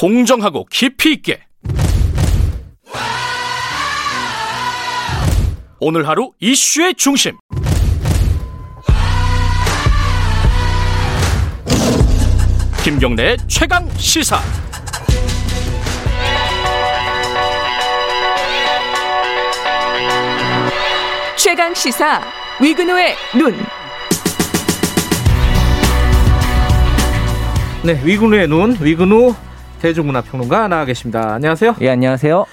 공정하고 깊이 있게. 오늘 하루 이슈의 중심. 김경래의 최강 시사. 최강 시사 위근우의 눈. 네, 위근우의 눈, 위근우 대중문화평론가 나와 계십니다. 안녕하세요. 예, 안녕하세요.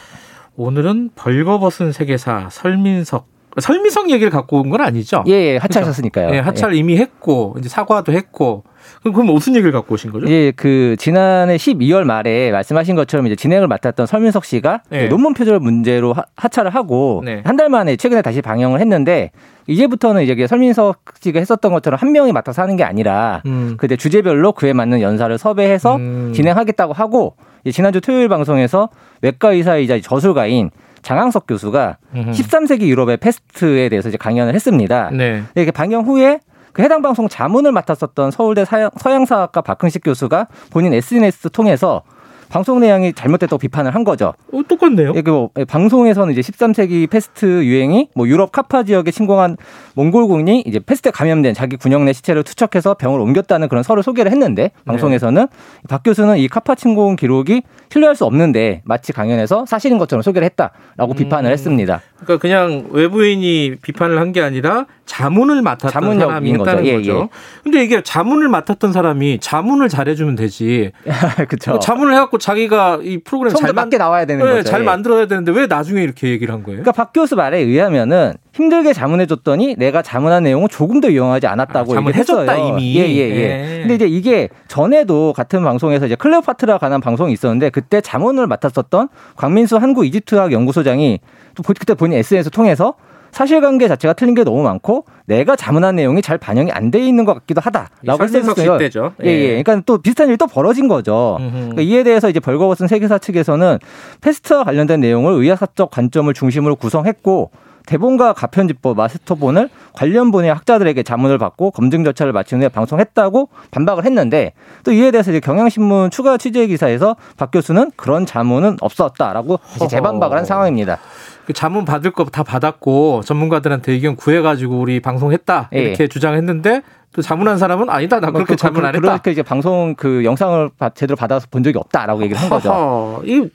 오늘은 벌거벗은 세계사 설민석 설미석 얘기를 갖고 온 건 아니죠? 예, 예 하차하셨으니까요. 예, 하차를 예. 이미 했고 이제 사과도 했고 그럼 무슨 얘기를 갖고 오신 거죠? 예, 그 지난해 12월 말에 말씀하신 것처럼 이제 진행을 맡았던 설민석 씨가 네. 논문 표절 문제로 하, 차를 하고 네. 한달 만에 최근에 다시 방영을 했는데 이제부터는 이제 설민석 씨가 했었던 것처럼 한 명이 맡아서 하는 게 아니라 음. 그때 주제별로 그에 맞는 연사를 섭외해서 음. 진행하겠다고 하고 지난주 토요일 방송에서 외과 의사이자 저술가인 장항석 교수가 음흠. 13세기 유럽의 페스트에 대해서 이제 강연을 했습니다. 네. 이렇게 방영 후에 그 해당 방송 자문을 맡았었던 서울대 서양사학과 박흥식 교수가 본인 SNS 통해서 방송 내용이 잘못됐다고 비판을 한 거죠. 어, 똑같네요. 예, 뭐, 예, 방송에서는 이제 13세기 페스트 유행이 뭐 유럽 카파 지역에 침공한 몽골군이 이제 페스트에 감염된 자기 군영 내 시체를 투척해서 병을 옮겼다는 그런 설을 소개를 했는데 방송에서는 네. 박 교수는 이 카파 침공 기록이 신뢰할 수 없는데 마치 강연에서 사실인 것처럼 소개를 했다라고 음. 비판을 했습니다. 그러니까 그냥 외부인이 비판을 한 게 아니라 자문을 맡았던 사람이 했다는 예, 거죠. 예. 근데 이게 자문을 맡았던 사람이 자문을 잘해주면 되지. 그렇죠. 뭐 자문을 해갖고 자기가 이 프로그램 잘 만... 게 나와야 되는 네, 거죠. 잘 예. 만들어야 되는데 왜 나중에 이렇게 얘기를 한 거예요? 그러니까 박 교수 말에 의하면은 힘들게 자문해줬더니 내가 자문한 내용은 조금 더 유용하지 않았다고 아, 얘기를 했어요. 이미. 예, 예, 예. 예. 근데 이제 이게 전에도 같은 방송에서 이제 클레오파트라 관한 방송이 있었는데 그때 자문을 맡았었던 광민수 한국 이집트학 연구소장이 또 그때 본인 SNS 통해서 사실관계 자체가 틀린 게 너무 많고 내가 자문한 내용이 잘 반영이 안 돼 있는 것 같기도 하다라고 했었어요. 때죠. 예, 예. 그러니까 또 비슷한 일이 또 벌어진 거죠. 그러니까 이에 대해서 이제 벌거벗은 세계사 측에서는 패스트와 관련된 내용을 의학사적 관점을 중심으로 구성했고 대본과 가편집법 마스터본을 관련 분야 학자들에게 자문을 받고 검증 절차를 마친 후에 방송했다고 반박을 했는데 또 이에 대해서 이제 경향신문 추가 취재 기사에서 박 교수는 그런 자문은 없었다라고 재반박을 한 상황입니다. 그 자문 받을 거 다 받았고 전문가들한테 의견 구해가지고 우리 방송했다 예. 이렇게 예. 주장했는데 또 자문한 사람은 아니다 나 그렇게 그, 자문 안 했다. 그렇게 이제 방송 그 영상을 제대로 받아서 본 적이 없다라고 얘기를 한 거죠. 이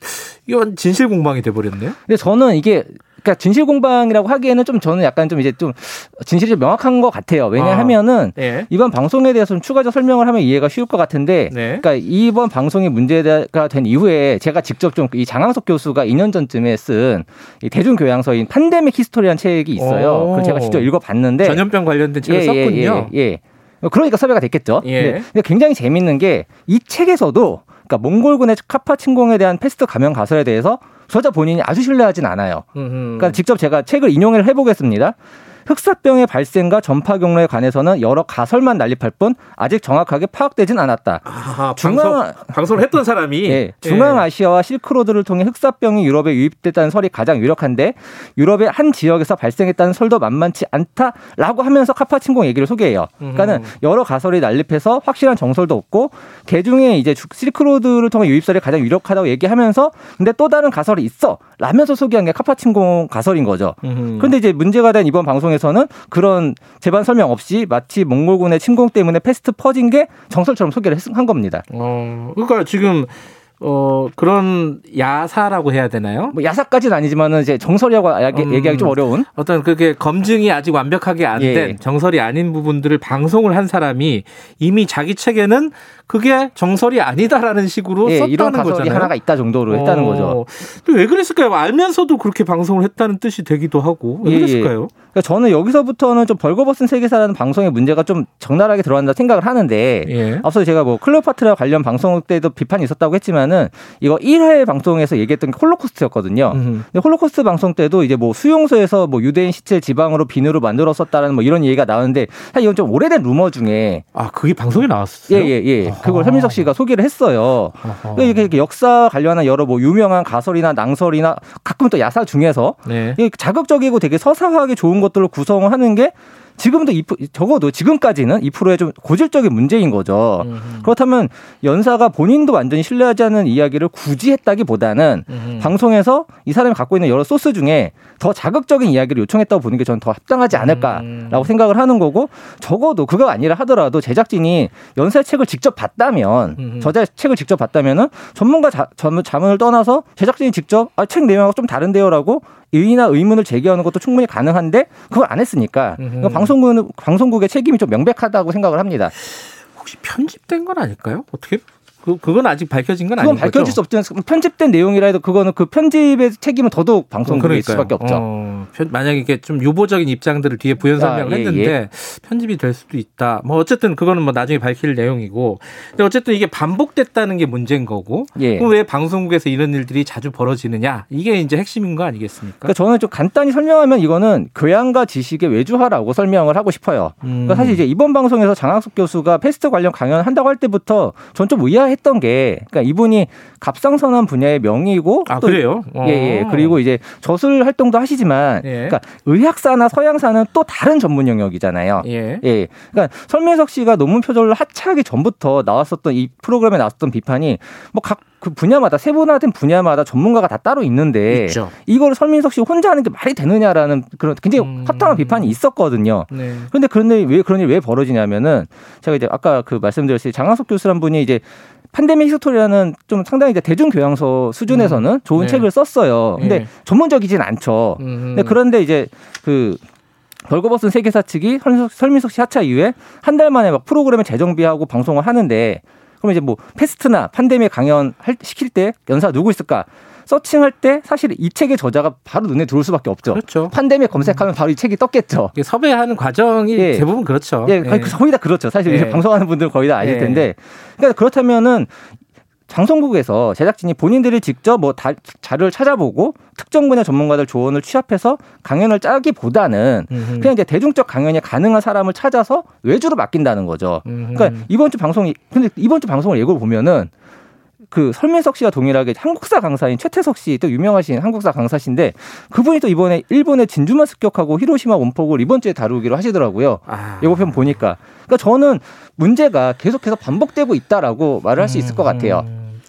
이건 진실 공방이 돼 버렸네요. 근데 저는 이게 그러니까 진실 공방이라고 하기에는 좀 저는 약간 좀 이제 좀 진실이 좀 명확한 것 같아요. 왜냐하면은 아, 네. 이번 방송에 대해서 좀 추가적 설명을 하면 이해가 쉬울 것 같은데, 네. 그러니까 이번 방송이 문제가 된 이후에 제가 직접 좀 이 장항석 교수가 2년 전쯤에 쓴 대중교양서인 판데믹 히스토리라는 책이 있어요. 그걸 제가 직접 읽어봤는데 전염병 관련된 책을 예, 예 썼군요. 예, 예, 예. 그러니까 섭외가 됐겠죠. 예. 근데 굉장히 재밌는 게 이 책에서도 그러니까 몽골군의 카파 침공에 대한 페스트 감염 가설에 대해서 저자 본인이 아주 신뢰하진 않아요. 그러니까 직접 제가 책을 인용을 해보겠습니다. 흑사병의 발생과 전파 경로에 관해서는 여러 가설만 난립할 뿐 아직 정확하게 파악되진 않았다. 아, 중앙 방송, 을 했던 사람이 예, 중앙 아시아와 실크로드를 통해 흑사병이 유럽에 유입됐다는 설이 가장 유력한데 유럽의 한 지역에서 발생했다는 설도 만만치 않다라고 하면서 카파친공 얘기를 소개해요. 그러니까는 음. 여러 가설이 난립해서 확실한 정설도 없고 개중에 이제 실크로드를 통해 유입설이 가장 유력하다고 얘기하면서 근데 또 다른 가설이 있어 라면서 소개한 게 카파친공 가설인 거죠. 그런데 이제 문제가 된 이번 방송 방송에서는 그런 재반 설명 없이 마치 몽골군의 침공 때문에 패스트 퍼진 게 정설처럼 소개를 한 겁니다. 어, 그러니까 지금 어, 그런 야사라고 해야 되나요? 뭐 야사까지는 아니지만은 이제 정설이라고 음, 얘기하기 좀 어려운 어떤 그게 검증이 아직 완벽하게 안된 예. 정설이 아닌 부분들을 방송을 한 사람이 이미 자기 책에는 그게 정설이 아니다라는 식으로 예, 썼다는 이런 거잖아요. 하나가 있다 정도로 어, 했다는 거죠. 왜 그랬을까요? 알면서도 그렇게 방송을 했다는 뜻이 되기도 하고 왜 예, 예. 그랬을까요? 그러니까 저는 여기서부터는 좀 벌거벗은 세계사라는 방송의 문제가 좀 적나라하게 들어간다 생각을 하는데 예. 앞서 제가 뭐 클레오파트라 관련 방송 때도 비판이 있었다고 했지만 은 이거 1회 방송에서 얘기했던 게 홀로코스트였거든요. 음. 근데 홀로코스트 방송 때도 이제 뭐 수용소에서 뭐 유대인 시체 지방으로 비누로 만들었었다는 뭐 이런 얘기가 나오는데 사실 이건 좀 오래된 루머 중에 아 그게 방송에 나왔어요? 예예 예, 예. 그걸 설민석 씨가 소개를 했어요. 그러니까 이렇게 역사 관련한 여러 뭐 유명한 가설이나 낭설이나 가끔 또 야사 중에서 네. 자극적이고 되게 서사하기 좋은 것들로 구성을 하는 게 지금도 이 적어도 지금까지는 이 프로의 좀 고질적인 문제인 거죠. 음흠. 그렇다면 연사가 본인도 완전히 신뢰하지 않는 이야기를 굳이 했다기보다는 음흠. 방송에서 이 사람이 갖고 있는 여러 소스 중에 더 자극적인 이야기를 요청했다고 보는 게 저는 더 합당하지 않을까라고 음. 생각을 하는 거고 적어도 그거 아니라 하더라도 제작진이 연사의 책을 직접 봤다면 음흠. 저자의 책을 직접 봤다면은 전문가 자, 자문을 떠나서 제작진이 직접 아, 책 내용하고 좀 다른데요라고 의의나 의문을 제기하는 것도 충분히 가능한데 그걸 안 했으니까 방송국은 방송국의 책임이 좀 명백하다고 생각을 합니다. 혹시 편집된 건 아닐까요? 어떻게 그, 그건 아직 밝혀진 건 아니죠. 그건 밝혀질 수 없지만 편집된 내용이라 해도 그거는 그 편집의 책임은 더더욱 방송국에 있을 수밖에 없죠. 어, 만약에 이게 좀 유보적인 입장들을 뒤에 부연 설명을 아, 예, 했는데 예. 편집이 될 수도 있다. 뭐 어쨌든 그거는 뭐 나중에 밝힐 내용이고. 근데 어쨌든 이게 반복됐다는 게 문제인 거고. 예. 왜 방송국에서 이런 일들이 자주 벌어지느냐. 이게 이제 핵심인 거 아니겠습니까? 그러니까 저는 좀 간단히 설명하면 이거는 교양과 지식의 외주화라고 설명을 하고 싶어요. 음. 그러니까 사실 이제 이번 방송에서 장학숙 교수가 패스트 관련 강연을 한다고 할 때부터 전 좀 의아해 했던 게 그러니까 이분이 갑상선암 분야의 명의고 아, 또 그래요? 예, 예. 그리고 이제 저술 활동도 하시지만 예. 그러니까 의학사나 서양사는 또 다른 전문 영역이잖아요. 예. 예. 그러니까 설민석 씨가 논문 표절로 하차하기 전부터 나왔었던 이 프로그램에 나왔던 비판이 뭐각 그 분야마다 세분화된 분야마다 전문가가 다 따로 있는데 있죠. 이거를 설민석 씨 혼자 하는 게 말이 되느냐라는 그런 굉장히 음. 화통한 비판이 있었거든요. 네. 그런데 그런데 왜 그런 일이 왜 벌어지냐면은 제가 이제 아까 그 말씀드렸듯이 장항석 교수란 분이 이제 팬데믹 히스토리라는 좀 상당히 이제 대중교양서 수준에서는 음. 좋은 네. 책을 썼어요. 근데 네. 전문적이진 않죠. 근데 그런데 이제 그 벌거벗은 세계사 측이 설민석 씨 하차 이후에 한 달 만에 막 프로그램을 재정비하고 방송을 하는데 그럼 이제 뭐 페스트나 판데믹 강연 할, 시킬 때 연사 누구 있을까? searching할 때 사실 이 책의 저자가 바로 눈에 들어올 수밖에 없죠. 그렇죠. 판데믹 검색하면 바로 이 책이 떴겠죠. 섭외하는 과정이 예. 대부분 그렇죠. 예, 예. 거의 다 그렇죠. 사실 예. 방송하는 분들 거의 다 아실 예. 텐데. 그러니까 그렇다면은 방송국에서 제작진이 본인들이 직접 뭐 다, 자료를 찾아보고 특정 분야 전문가들 조언을 취합해서 강연을 짜기보다는 음흠. 그냥 이제 대중적 강연이 가능한 사람을 찾아서 외주로 맡긴다는 거죠. 음흠. 그러니까 이번 주 방송이 근데 이번 주 방송을 예고를 보면은 그 설민석 씨가 동일하게 한국사 강사인 최태석 씨 또 유명하신 한국사 강사신데 그분이 또 이번에 일본의 진주만 습격하고 히로시마 원폭을 이번 주에 다루기로 하시더라고요. 아. 예고편 보니까. 그러니까 저는 문제가 계속해서 반복되고 있다라고 말을 할 수 있을 것 같아요. 음.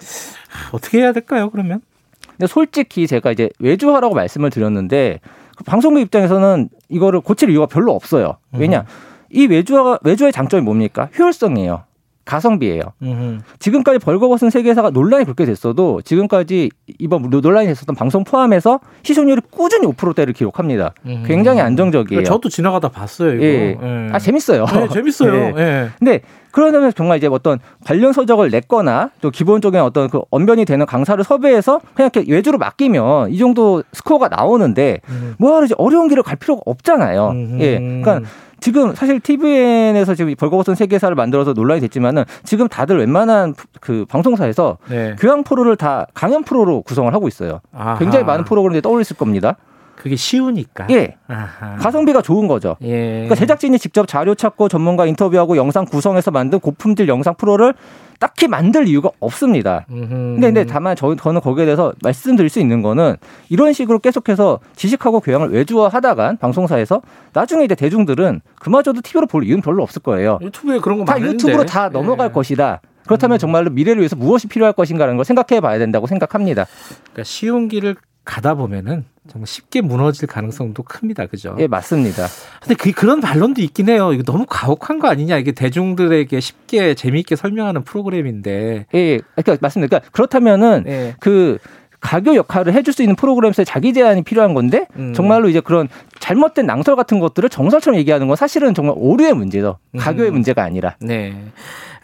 어떻게 해야 될까요, 그러면? 근데 솔직히 제가 이제 외주화라고 말씀을 드렸는데 그 방송국 입장에서는 이거를 고칠 이유가 별로 없어요. 왜냐? 음. 이 외주화가 외주의 장점이 뭡니까? 효율성이에요. 가성비예요. 음흠. 지금까지 벌거벗은 세계사가 논란이 그렇게 됐어도 지금까지 이번 논란이 됐었던 방송 포함해서 시청률이 꾸준히 5%대를 기록합니다. 음흠. 굉장히 안정적이에요. 저도 지나가다 봤어요. 이거. 예. 예. 아 재밌어요. 네, 재밌어요. 예. 예. 근데 그러면 정말 이제 어떤 관련 서적을 냈거나 또 기본적인 어떤 그 언변이 되는 강사를 섭외해서 그냥 이렇게 외주로 맡기면 이 정도 스코어가 나오는데 음. 뭐하러 이제 어려운 길을 갈 필요가 없잖아요. 음. 예. 그러니까 지금 사실 TVN에서 지금 벌거벗은 세계사를 만들어서 논란이 됐지만은 지금 다들 웬만한 그 방송사에서 네. 교양 프로를 다 강연 프로로 구성을 하고 있어요. 아하. 굉장히 많은 프로그램들이 떠올렸을 겁니다. 그게 쉬우니까. 예. 아하. 가성비가 좋은 거죠. 예. 그러니까 제작진이 직접 자료 찾고 전문가 인터뷰하고 영상 구성해서 만든 고품질 영상 프로를 딱히 만들 이유가 없습니다. 근데, 근데 다만 저, 저는 거기에 대해서 말씀드릴 수 있는 거는 이런 식으로 계속해서 지식하고 교양을 외주화 하다간 방송사에서 나중에 이제 대중들은 그마저도 TV로 볼 이유는 별로 없을 거예요. 유튜브에 그런 거다 많은데. 유튜브로 다 넘어갈 예. 것이다. 그렇다면 음. 정말로 미래를 위해서 무엇이 필요할 것인가라는 걸 생각해 봐야 된다고 생각합니다. 그러니까 쉬운 길을 가다 보면은 정말 쉽게 무너질 가능성도 큽니다. 그죠? 예, 맞습니다. 근데 그, 그런 반론도 있긴 해요. 이거 너무 가혹한 거 아니냐. 이게 대중들에게 쉽게 재미있게 설명하는 프로그램인데. 예, 예. 그러니까 맞습니다. 그러니까 그렇다면은 예. 그 가교 역할을 해줄 수 있는 프로그램에서 자기 제한이 필요한 건데 음. 정말로 이제 그런 잘못된 낭설 같은 것들을 정설처럼 얘기하는 건 사실은 정말 오류의 문제죠. 가교의 음. 문제가 아니라. 네.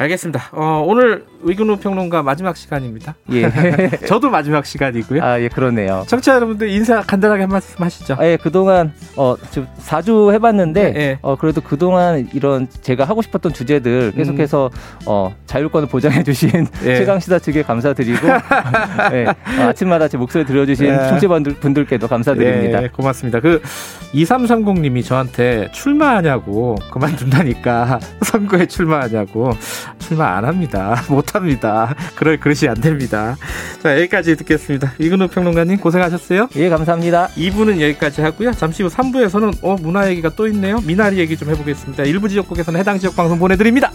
알겠습니다. 어, 오늘 의근우 평론가 마지막 시간입니다. 예. 저도 마지막 시간이고요. 아, 예, 그러네요. 청취자 여러분들 인사 간단하게 한 말씀 하시죠. 아, 예, 그동안, 어, 지금 4주 해 봤는데, 네, 네. 어, 그래도 그동안 이런 제가 하고 싶었던 주제들 계속해서, 음. 어, 자율권을 보장해 주신 예. 최강 시사 측에 감사드리고, 예, 어, 아침마다 제 목소리 들려 주신 네. 청취자분들께도 감사드립니다. 네, 고맙습니다. 그, 2330님이 저한테 출마하냐고 그만둔다니까 선거에 출마하냐고 출마 안 합니다. 못 합니다. 그럴 그릇이 안 됩니다. 자, 여기까지 듣겠습니다. 이근우 평론가님 고생하셨어요. 예, 감사합니다. 2부는 여기까지 하고요. 잠시 후 3부에서는 어 문화 얘기가 또 있네요. 미나리 얘기 좀 해보겠습니다. 일부 지역국에서는 해당 지역 방송 보내드립니다.